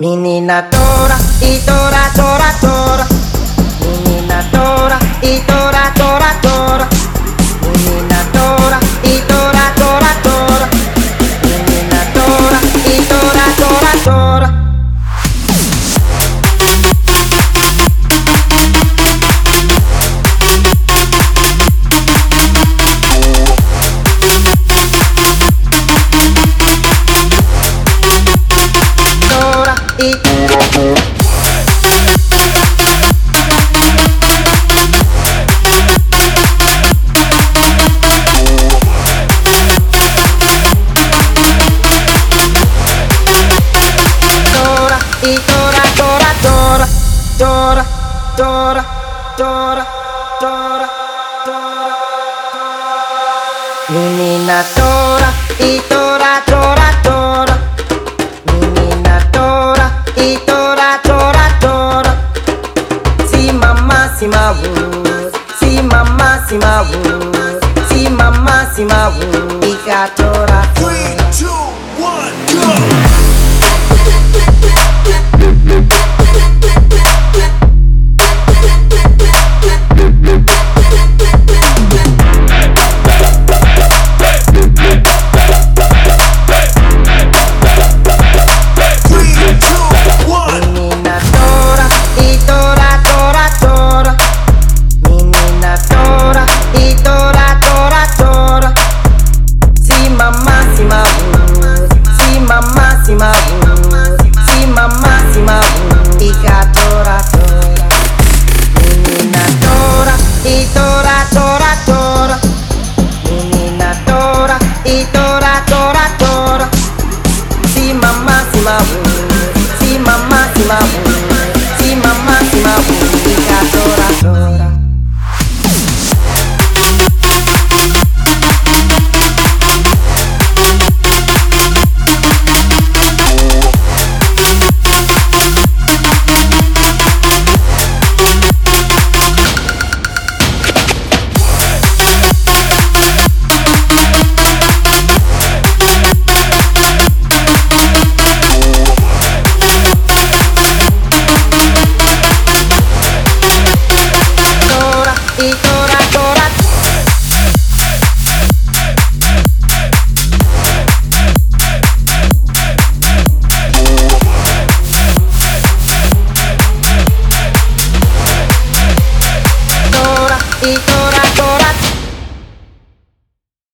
Menina tora e tora tora tora Dora, Dora, Dora, Dora, Dora. Menina Dora y Dora, Dora, Dora. Menina Dora y Dora, Dora, Dora. Si mamá, si mabu, si mamá, si mabu, si mamá, si mabu. Hija Dora. Three, two, one, go. máxima, si máxima, hija tora, tora, menina tora y tora, tora, tora, menina tora y tora, tora, tora, si máxima, si máxima, si máxima, hija tora, tora.